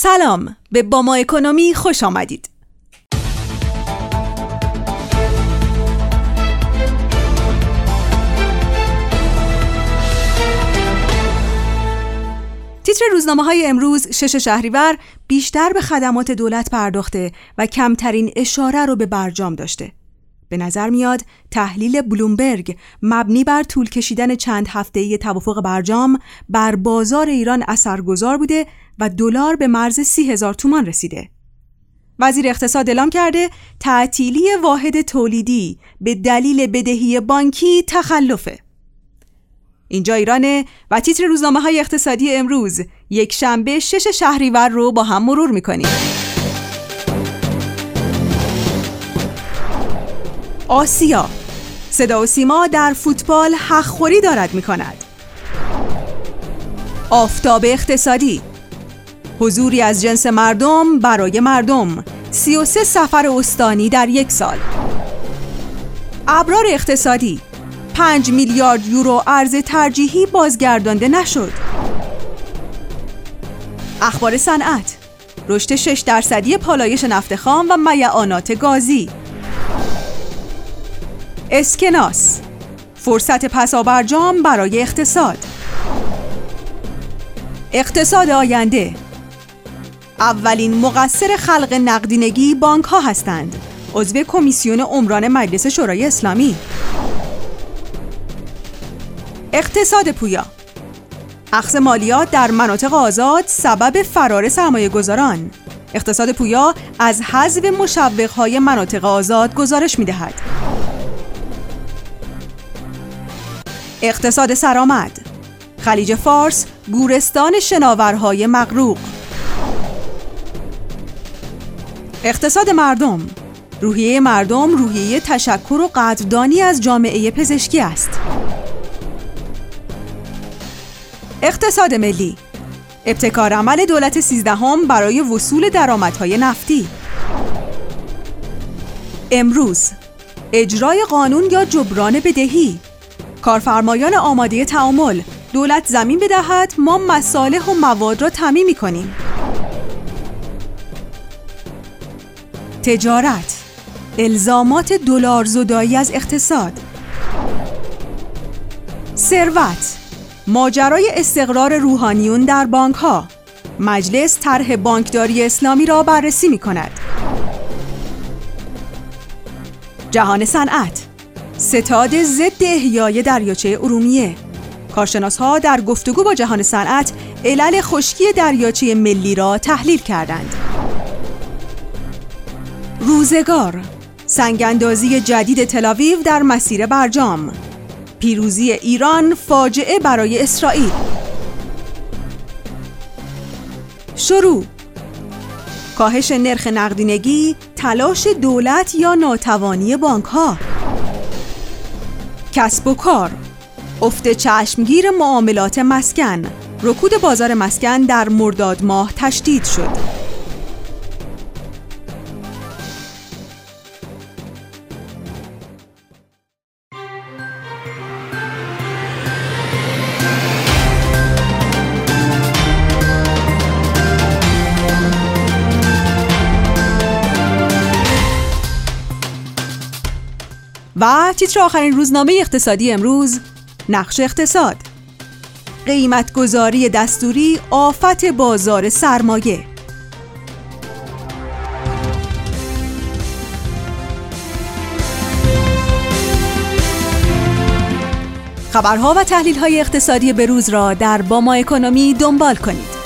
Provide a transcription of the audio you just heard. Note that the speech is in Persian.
سلام به باما اکونومی خوش آمدید تیتر روزنامه های امروز شش شهریور بیشتر به خدمات دولت پرداخته و کمترین اشاره رو به برجام داشته. به نظر میاد تحلیل بلومبرگ مبنی بر طول کشیدن چند هفته توافق برجام بر بازار ایران اثرگذار بوده و دلار به مرز سی هزار تومان رسیده. وزیر اقتصاد اعلام کرده تعطیلی واحد تولیدی به دلیل بدهی بانکی تخلفه. اینجا ایرانه و تیتر روزنامه های اقتصادی امروز یک شنبه شش شهریور رو با هم مرور می‌کنیم آسیا. صدا و سیما در فوتبال حقخوری دارد می کند آفتاب اقتصادی. حضوری از جنس مردم برای مردم. 33 سفر استانی در یک سال. ابرار اقتصادی. 5 میلیارد یورو ارز ترجیحی بازگردانده نشد. اخبار صنعت. رشد 6 درصدی پالایش نفت خام و میعانات گازی. اسکناس. فرصت پسابرجام برای اقتصاد. اقتصاد آینده. اولین مقصر خلق نقدینگی بانک ها هستند. عضو کمیسیون عمران مجلس شورای اسلامی. اقتصاد پویا. اخذ مالیات در مناطق آزاد سبب فرار سرمایه گذاران اقتصاد پویا از حذف مشوقهای مناطق آزاد گزارش می دهد. اقتصاد سرآمد. خلیج فارس گورستان شناورهای مغروق. اقتصاد مردم. روحیه مردم روحیه تشکر و قدردانی از جامعه پزشکی است. اقتصاد ملی. ابتکار عمل دولت سیزدهم برای وصول درآمدهای نفتی. امروز. اجرای قانون یا جبران بدهی. کارفرمایان آماده تعامل. دولت زمین بدهد ما مصالح و مواد را تامین می کنیم تجارت. الزامات دلار زدایی از اقتصاد. ثروت. ماجرای استقرار روحانیون در بانک ها مجلس طرح بانکداری اسلامی را بررسی می کند جهان صنعت. ستاد ضد احیای دریاچه ارومیه. کارشناس ها در گفتگو با جهان صنعت علل خشکی دریاچه ملی را تحلیل کردند. روزگار سنگاندازی جدید تلاویو در مسیر برجام. پیروزی ایران فاجعه برای اسرائیل. شروع کاهش نرخ نقدینگی تلاش دولت یا ناتوانی بانک ها کسب و کار. افت چشمگیر معاملات مسکن. رکود بازار مسکن در مرداد ماه تشدید شد. و تیتر آخرین روزنامه اقتصادی امروز نقش اقتصاد. قیمت گذاری دستوری آفت بازار سرمایه. خبرها و تحلیل های اقتصادی بروز را در باما اکونومی دنبال کنید.